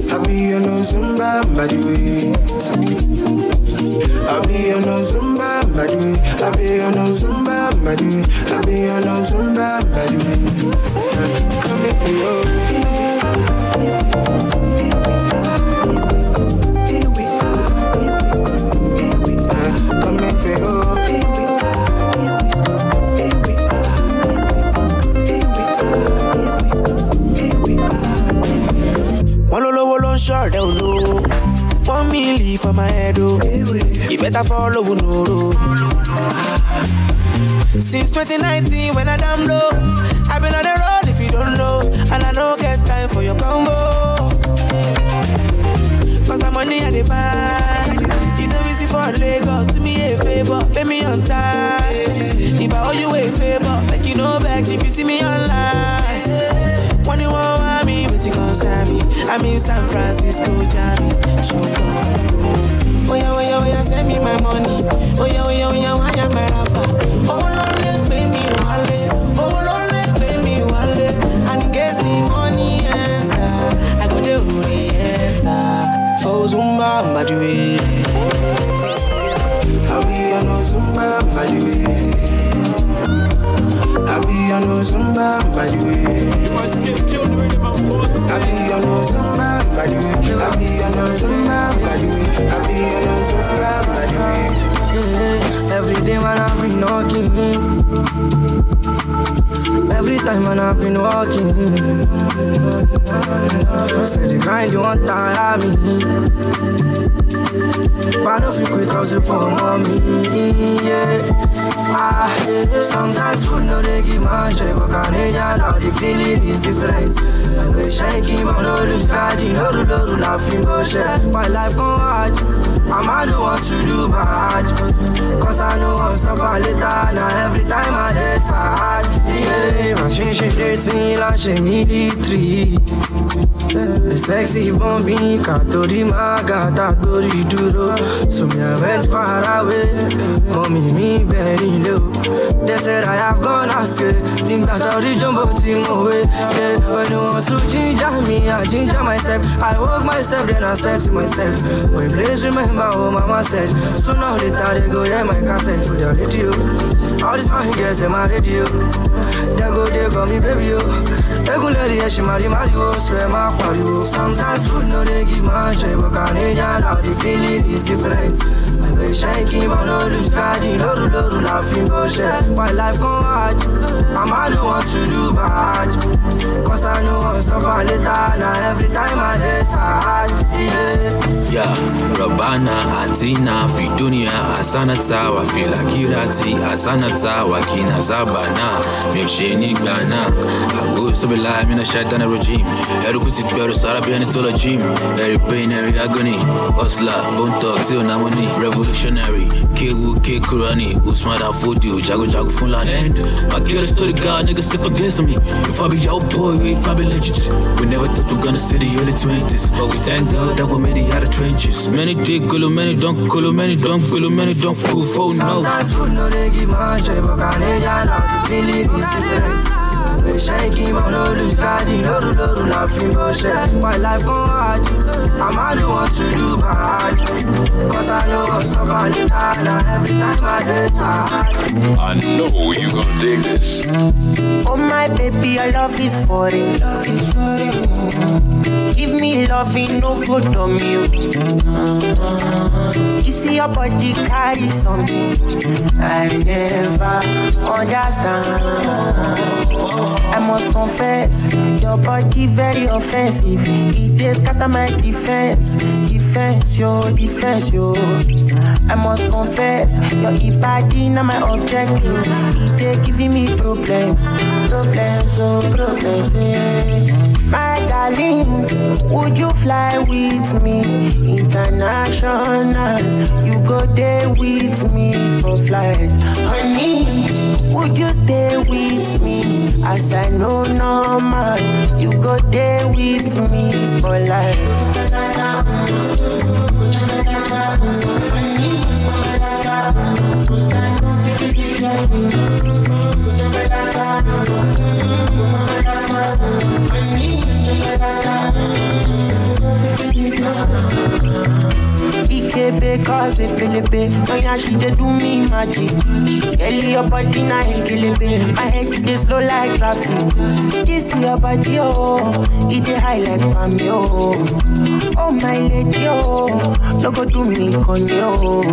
I be on no Zumba, by the way. I be on no Zumba, by the way. I be on no Zumba, by the way. I be on no Zumba, by the way. Coming to you. Ṣọ̀rẹ́ olówó one million for my head o you better follow noro. Oh. since 2019 when i down low i been on the road if you don't know and i no get time for your combo. cause na money i dey find e no easy for lagos do me a favour pay me on time if i owe you a favour make you no vex if you see me online. Wọ́n ní wọ́n wá mi wetin concern me. I'm in san francisco jami ṣùgbọ́n oya oya oya send me my money. Oya oya oya wáyà mẹ́rànbà owó ló lè gbé mi wálé owó ló lè gbé mi wálé and in case the money enter i go dey orienta for zumba mbadiwe. I be on Zumba, the way. I be on no Zumba, by the way. I be on no Zumba, by the way. I be on no by the way. I be on no by the way. Every day I've been knocking Every time man I've been walking Steady grind, you want tire me. But no feel quick cause you for mommy Yeah. Ah, sometimes food no they give man shit But Canadian now the feeling is different. I wish shaking man no lose God You know the Lord laughing bullshit My life gone hard I'm I don't want to do bad. Cause I know I'll suffer later Now every time I get sad. Yeah, machine she dates me like she military Sexy bombing, Katori Magata, Gori Duro. So me I went far away, mommy me very low. They said I have gone astray, think that reach jumbo team away. Yeah, when you want to ginger me, I ginger myself. I woke myself, then I said to myself, when please remember what mama said. So now later they go, yeah, my cassette for the radio. All these fine girls in my radio. They go, they call me baby, yo. They go, lady, yeah, she marry, marry, oh, swear my party, oh. Sometimes food no they give my shit, but can't Canadian, how the feeling is different. I wish I keep on no lose God, you know, the laughing bullshit. My life gone hard, I'm I don't want to do bad. Cause I know I'll suffer later, now every time I get sad, yeah. Yeah, Rabana, Atina, Fidunia, Asana Tawa, Filakirati, Asana Tawa, Kina Zabana, Meksheni Gbana, Agu Sabila, Mina Shaitana regime, Erukuti Beru Sarabi and Stola Jim, every pain, every agony, Osla, Bone Talk, Till Namoni, Revolutionary, Kewu, K Kurani, Usman Afodi, Jago Jago Fulani, and my killer story God, niggas sick against me. If I be your boy, if I be legends, we never thought we gonna see the early 20s, but we thank God that we made it out of trenches. Many dig, gulu, many don't, gulu, many don't, gulu, many don't, cool, for no. Sometimes food no they give my shit, but Canadian, how the feeling is different. Bẹ ṣẹ́yìnkì mọ́ no lose guard lóru lóru la fi ń bọ́ṣẹ́ why life go hard àmọ́ I no want to do bad cause I know I'm suffer later na every time I dey sad. I know you gonna dig this. Oh my baby, your love is foreign. Give me loving, no good on you. You see your body carry something I never understand. I must confess, your body very offensive. It is scatter my defense, defense, yo, defense, yo. I must confess, your body not my objective. It dey giving me problems, problems, oh problems, yeah. My darling, would you fly with me international? You go there with me for flight, honey. Would you stay with me as I know normal? You go there with me for Ikebe cause it pelebe. When ya she dey do me magic. Girl your body na ekelebe My head dey slow like traffic. This your body oh. It dey high like palm oh Oh my lady oh No go do me conyo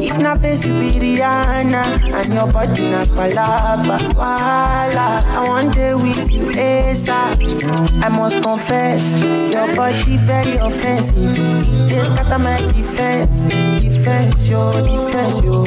If na face you be Rihanna And your body na palaba Wala I want day with you ASAP I must confess Your body very offensive. It dey scatter my defense Defense yo, defense yo.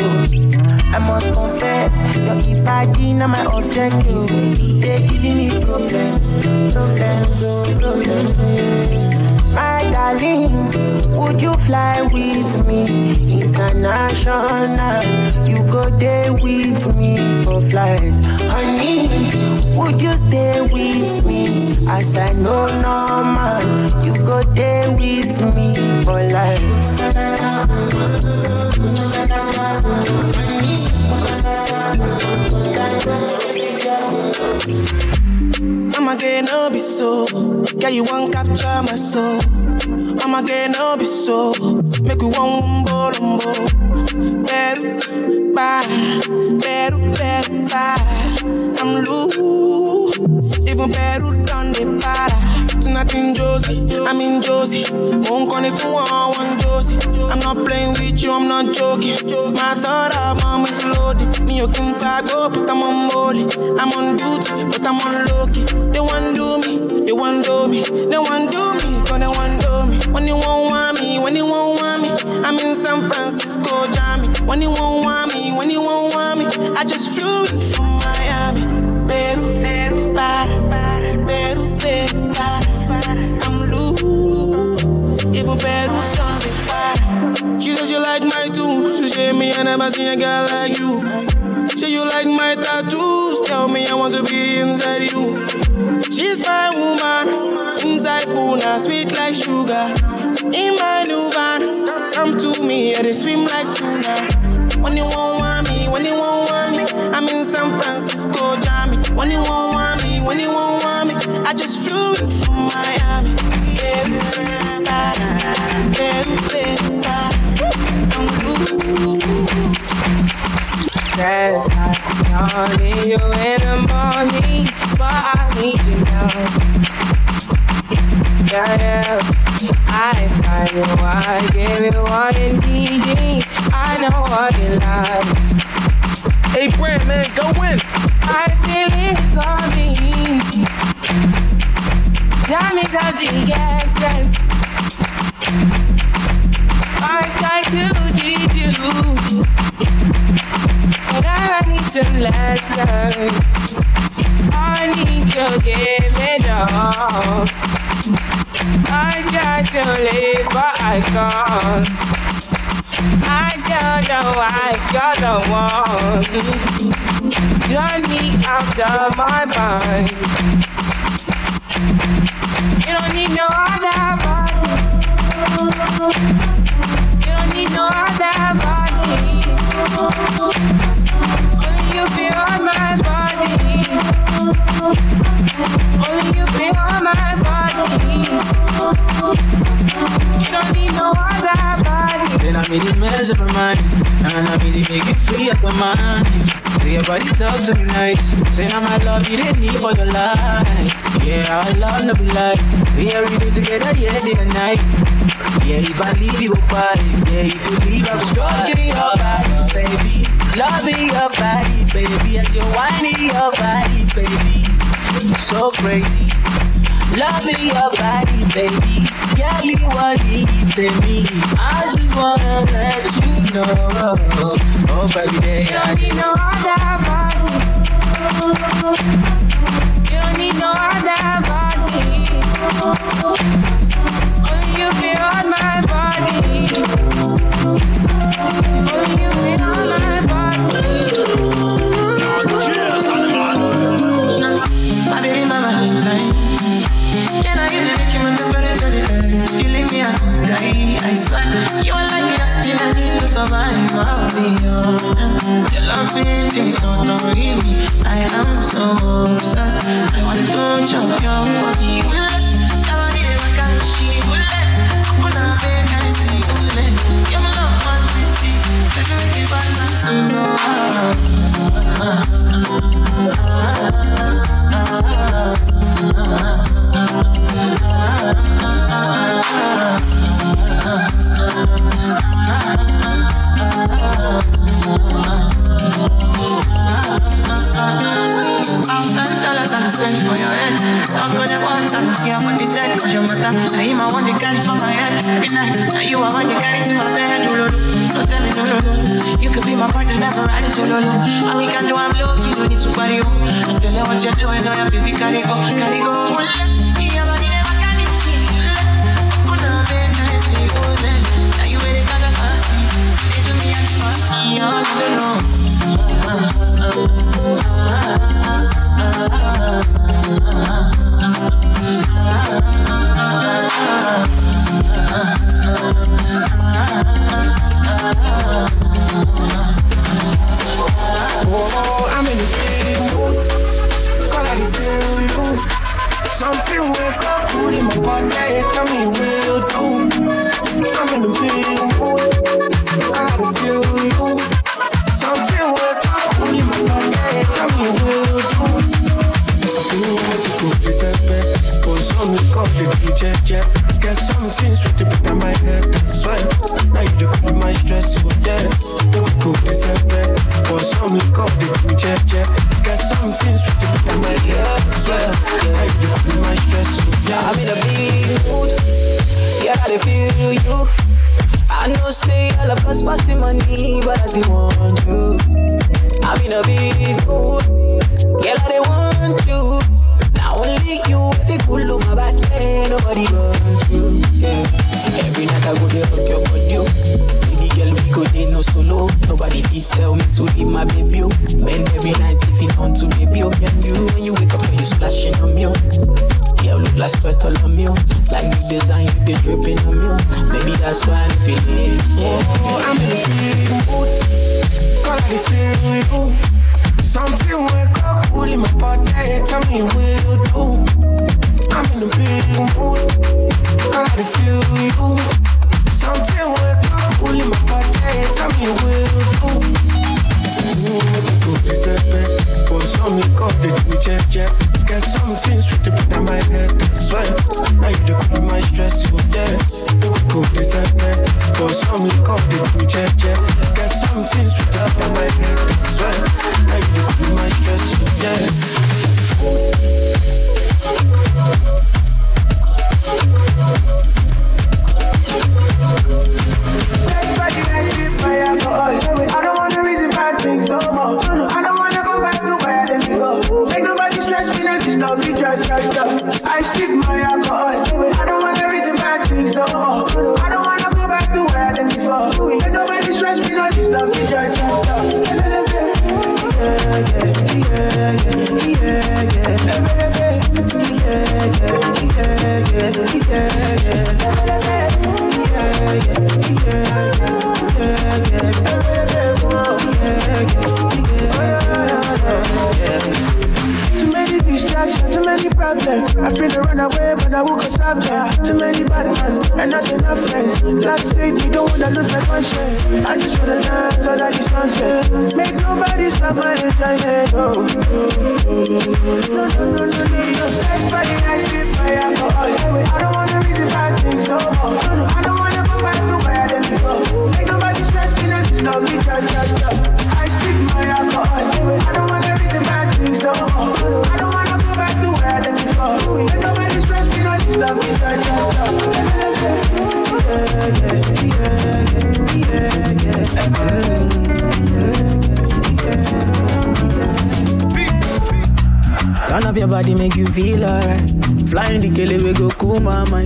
I must confess Your body na my objective It dey giving me problems Problems, oh problems yeah. My darling, would you fly with me international? You go there with me for flight, honey. Would you stay with me as I know normal? You go there with me for life. I'ma get no be so. Girl, you won't capture my soul. I'ma get no be so. Make we one umbo. Beru, ba, beru, beru, ba. I'm loose. Even beru done the para. Tonight in Josie, I'm in Josie. Won't call it for one, one Josie. I'm not playing with you, I'm not joking. My thought of mom is loaded. Me, you can fag up, but I'm on molly. I'm on duty, but I'm on low key. They want do me, they want do me, they want do me, cause they want do me. When you won't want me, when you won't want me, I'm in San Francisco, Jammy. When you won't want me, when you won't want me, I just flew in from Miami. Peru, para, Peru, Peru, para. I'm loose, even Peru done me para. She says you like my tunes, she say me I never seen a girl like you. Say you like my tattoos, tell me I want to be inside you. She's my woman, inside Puna, sweet like sugar. In my new van, come to me, and they swim like tuna. When you won't want me, when you won't want me, I'm in San Francisco, Jammy. When you won't want me, when you won't want me, I just flew in from Miami. Yeah, ah, yeah, yeah, I'm Need you in the morning, but I need you now. Yeah, yeah. I find you, I give you what you need. I know what you like. Hey, Brand, man, go in. I feel it coming. Tell me the yes, yes. I try to need you. I need some lessons. I need to give it all. I try to live, but I can't. I don't know why you're the one. Drive me out of my mind. You don't need no other body. You don't need no other body you on my body. Only you on my body. You don't need no other body. Then I make free your body talks. Say now my love you didn't need for the. Yeah, love like. We together. Yeah, if I leave you, go fight. Yeah, if you leave, I go strong me your body, baby. Loving your body, baby, as you're whining your body, baby. So crazy. Loving your body, baby. Girl, you what leaves in me. I just wanna let you know. Oh, baby, You don't need no other body. You don't need no other body. on. Your love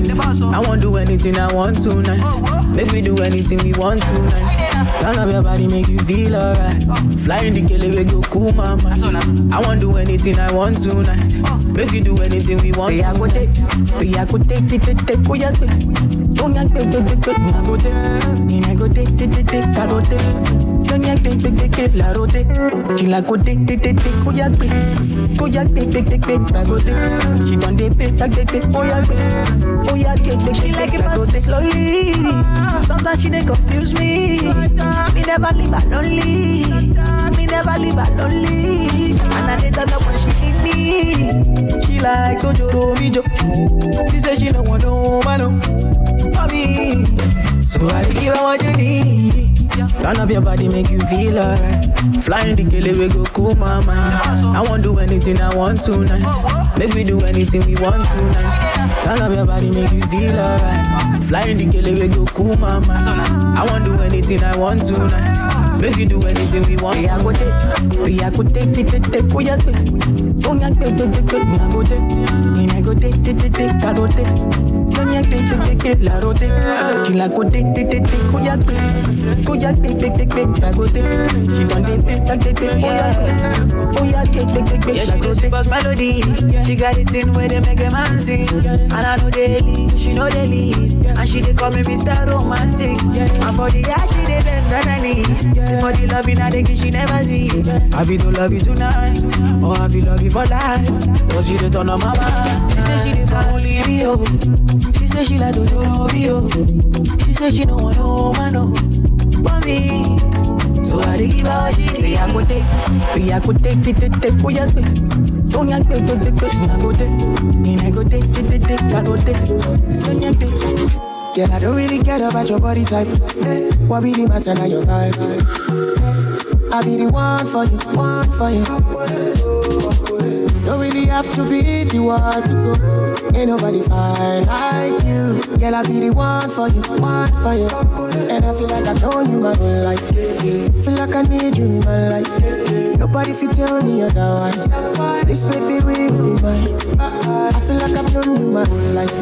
mind. I won't do anything I want tonight. Make we do anything we want tonight. Turn up your body, make you feel alright. Flying the kele, we go cool my mind. I won't do anything I want tonight. Make we do anything we want. Say I go take, say I go take, take, take, take, oh yeah, take. Oh yeah, take, take, take, take, I go take. And I go take, take, take, take, I go take. She oh. Oh I go take. She done dey pay, take, take, take, oh yeah, take. Oh yeah, take, take, She like it take, I go fast take. slowly. Sometimes she dey confuse me. Me never leave her lonely. Me never leave her lonely. And I dey turn up when she need me. She like Tojoro Mijo. She say she no want no man, no. For me. So I give her what you need. Turn up your body, make you feel alright. Flying the kele, we go cool my mind. I won't do anything I want tonight. Make we do anything we want tonight. Turn up your body, make you feel alright. Flying the kele, we go cool my mind. I won't do anything I want tonight. Make you do anything we want. Say I go take, say I go take, take, take, take, oh yeah, take. Oh yeah, take, take, take, take, I go take. And I go take, take, take, take, I go take. Yank, take, take, take, take, la rote. She like go take, take, take, take, oh yeah, take. Oh yeah, take, take, take, take, I go take. She done dey pay, take, take, take, oh yeah, take. Oh yeah, take, take, take, take, Yeah, I she go do take. super melody. She got it in where they make a man. And I know leave, she know leave. And she dey call me Mr. Romantic. And for the art, she bend on knees. For the I she never see. You to love you tonight, or love you for life? Turn on. She say she dey. She say she like Dojoro Bio. Oh. She say she no want no man no. But me, so I dey give her what she Say I go take, say I go take, take, take, take, oh yeah, take. Don't yank, take, take, take, take, I go take. And I go take, take, take, take, I go take. Don't yank, take. Girl, I don't really care about your body type. What really matter now your vibe? I be the one for you, one for you. Don't really have to be the one to go. Ain't nobody fine like you. Girl, I be the one for you, one for you. And I feel like I've known you my whole life. Feel like I need you in my life. Nobody fit tell me otherwise. This baby will be mine. I feel like I've known you my whole life.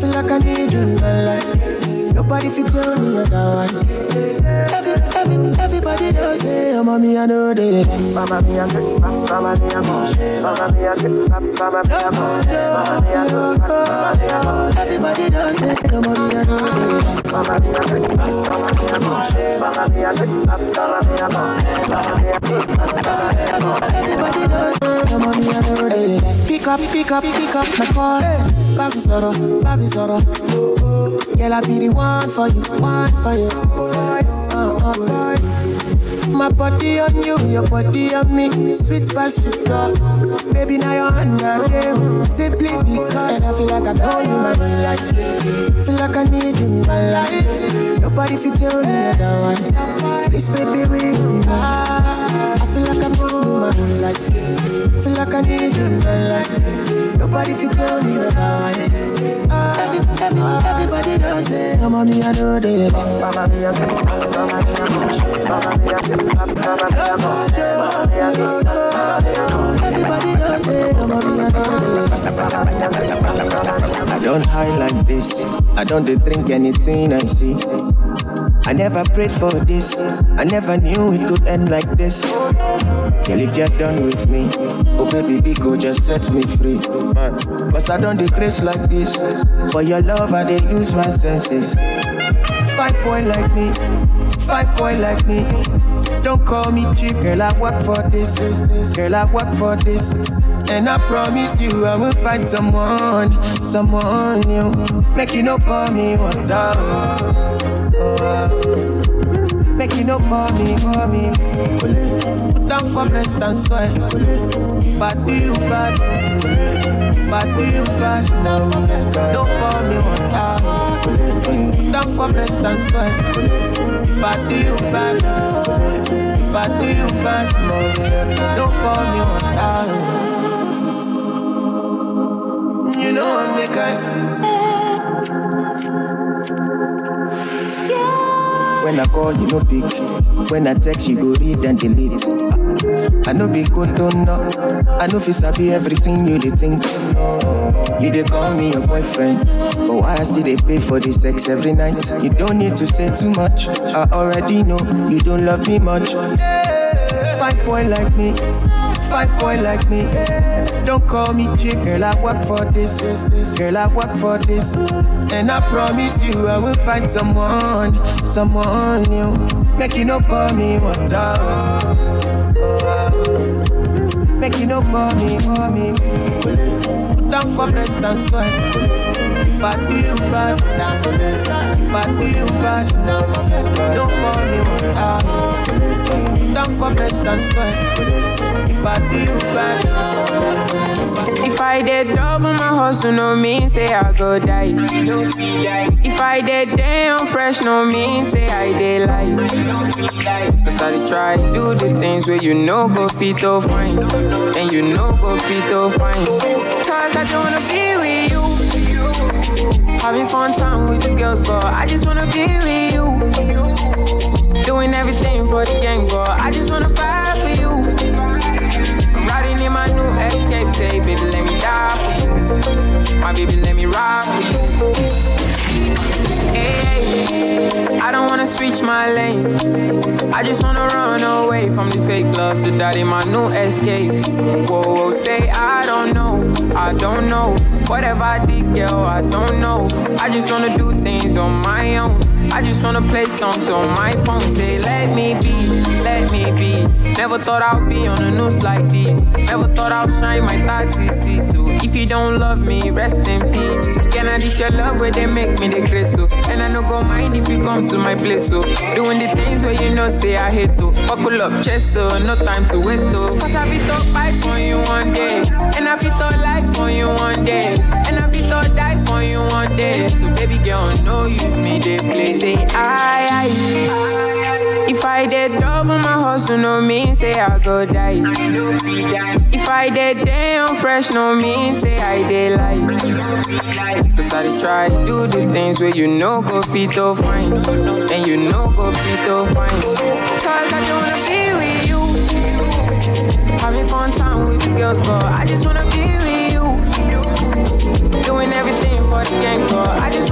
Feel like I need you in my life. Nobody fit tell me otherwise. Every, every, everybody knows it. Oh, mommy, I know they. Mama, me, I get, mama, me, I Mama, me, I get, mama, me, I Everybody knows it. Oh, mommy, I know they. Mama, me, I get, mama, me, I Mama, me, I get, mama, me, Everybody knows it. Oh, mommy, I know they. Pick up, pick up, pick up my call. Babi sọ̀rọ̀, babi sọ̀rọ̀. Girl, I be the one for you, one for you. Uh, uh. My body on you, your body on me. Sweet past you talk. Baby, now you're under them. Simply because. And I feel like I've known you my whole life. Feel like I need you in my life. Nobody fit tell me otherwise. This baby will be mine. I feel like you my whole life. Feel like I need you in my life. Nobody fit tell me otherwise. Every, every, everybody does it. On, me, I know they Mama, me, I get, mama, me, I get, mama, me, I get, mama, me, I get, Everybody does it. On, me, I know I don't hide like this. I don't drink anything I see. I never prayed for this. I never knew it could end like this. Girl, if you're done with me, oh baby, go just set me free. Cause I don't decrease like this. For your love, I dey use my senses. Five point like me. Fight boy like me. Don't call me cheap, girl. I work for this, girl. I work for this, and I promise you I will find someone, someone new. Make you no pour me water. Oh. Make you no pour me, pour me. Put down for breast and. If I you bad, you don't pour me for breast and sweat. You you don't pour me. You know I'm the guy. When I call, you no pick. When I text, you go read and delete. I know don't know. I know fi sabi everything you dey think. You dey call me your boyfriend, but why I still dey pay for the sex every night? You don't need to say too much. I already know you don't love me much. Fight boy like me, fight boy like me. Don't call me chick, girl. I work for this, girl. I work for this, and I promise you I will find someone, someone new. Make you no pour me water. You no pour me, pour me. Put down for breast and sweat. If I do you bad, if I do you bad, don't pour me water. Put down for breast and sweat. If I do you bad. If I did double my hustle, no mean say I go die. No feel die. If I did damn fresh, no mean say I did lie. Die. I try do the things where you know go fit to fine. And you know go fit to fine. Cause I don't wanna be with you. Having fun time with these girls, but I just wanna be with you. Doing everything for the gang, but I just wanna fight for you. I'm riding in my new escape, say, baby, let me die for you. My baby, let me ride for you. I don't wanna switch my lanes. I just wanna run away from this fake love, the daddy, my new escape. Whoa, whoa, say I don't know, I don't know. Whatever I did, girl, I don't know. I just wanna do things on my own. I just wanna play songs on my phone. Say, let me be, let me be. Never thought I'd be on the news like this. Never thought I'd shine my 30 So if you don't love me, rest in peace. Can I dish your love where they make me the so? And I no go mind if you come to my place so. Doing the things where you know say I hate to. Buckle up, chest so no time to waste though. Cause I fit to fight for you one day. And I fit to life for you one day. And I fit to die for you one day. So baby girl, no use me, they play. Say I, I. If I did double my hustle, no mean say I go die. If I did damn fresh, no mean say I did lie. Die. Cause I try do the things where you know go fit to fine. And you know go fit to fine. Cause I don't wanna be with you. Having fun time with these girls, but I just wanna be with you. Doing everything for the gang, but I just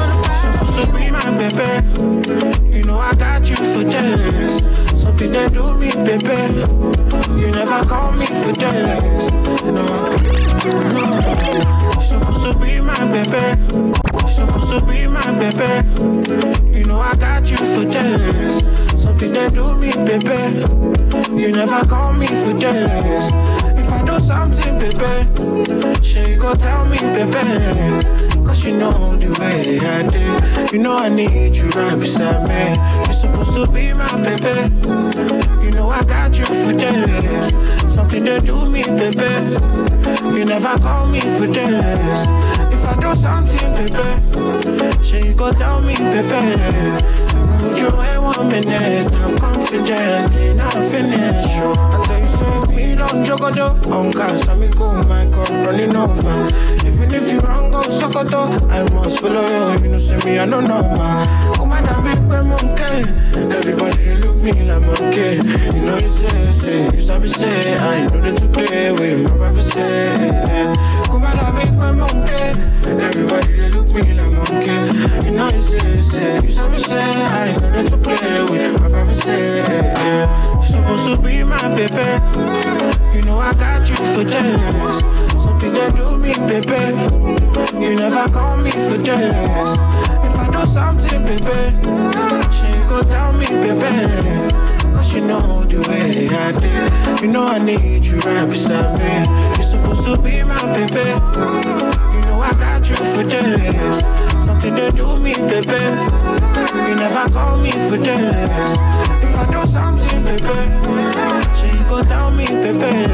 my baby. You know I got you for days. Something that do me, baby. You never call me for days. No, no. Supposed to be my baby. Supposed to be my baby. You know I got you for days. Something that do me, baby. You never call me for days. If I do something, baby, you go tell me, baby. Cause you know the way I did. You know I need you right beside me. You're supposed to be my baby. You know I got you for days. Something that do me, baby. You never call me for days. If I do something, baby, sure you go tell me, baby. Would you wait one minute? I'm confident in our finish. I so, me don't joke do On gas, me go, my cup running over. Even if you wrong, go it I must follow you. You know, see me, I don't know, man. Come on, big boy monkey. Everybody they look me like monkey. You know, you say, say, you sabi say, I know that to play with my brother say. Come on, that big boy monkey. Everybody they look me like monkey. You know, you say, say, you sabi say, I know that to play with my brother say. Supposed to be my baby. You know I got you for days. Something that do me, baby. You never call me for days. Do something, baby, she go tell me, baby. Cause you know the way I did. You know I need you right beside me. You're supposed to be my baby. You know I got you for this. Something they do me, baby. You never call me for this. If I do something, baby, she go tell me, baby.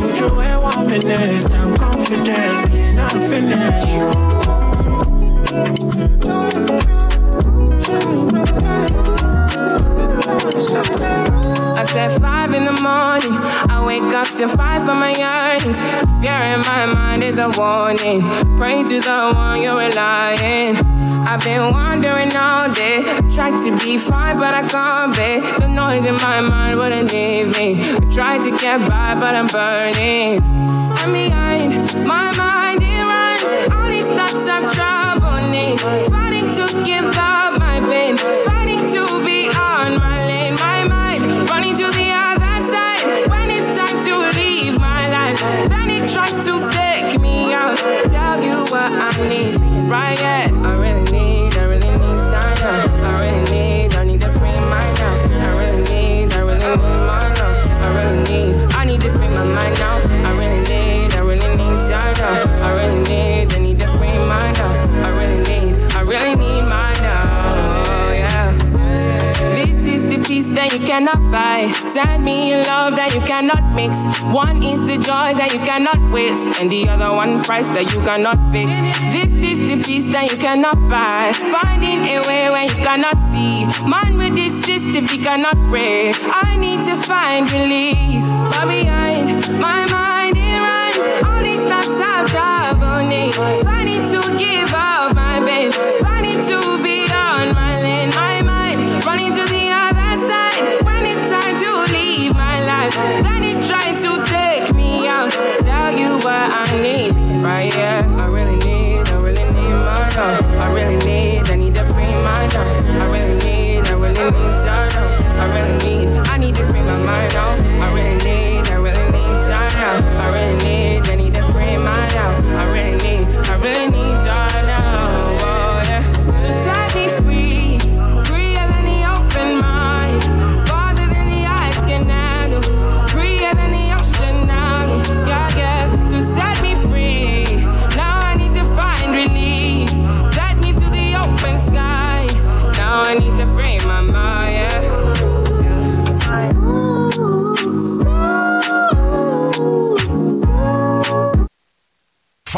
Put you away one minute, I'm confident, I'm finished. I said five in the morning. I wake up to five for my yearnings. Fear in my mind is a warning. Pray to the one you're relying. I've been wandering all day. I tried to be fine, but I can't be. The noise in my mind wouldn't leave me. I tried to get by, but I'm burning. And behind my mind, it runs. All these thoughts trouble me. Fighting to give up Send me a love that you cannot mix. One is the joy that you cannot waste, and the other one price that you cannot fix. This is the peace that you cannot buy. Finding a way when you cannot see. Man with this system, he cannot pray. I need to find relief. But behind my mind, it runs. All these thoughts trouble me. Finding to give up my pain. Finding to Tell you what I need, right? Yeah, I really need, I really need my love. I really need, I need to free my mind. I really need, I really need now. I really need, I need to free my mind now. I really need, I really need now. I really need, I need to free my now. I really need, I really need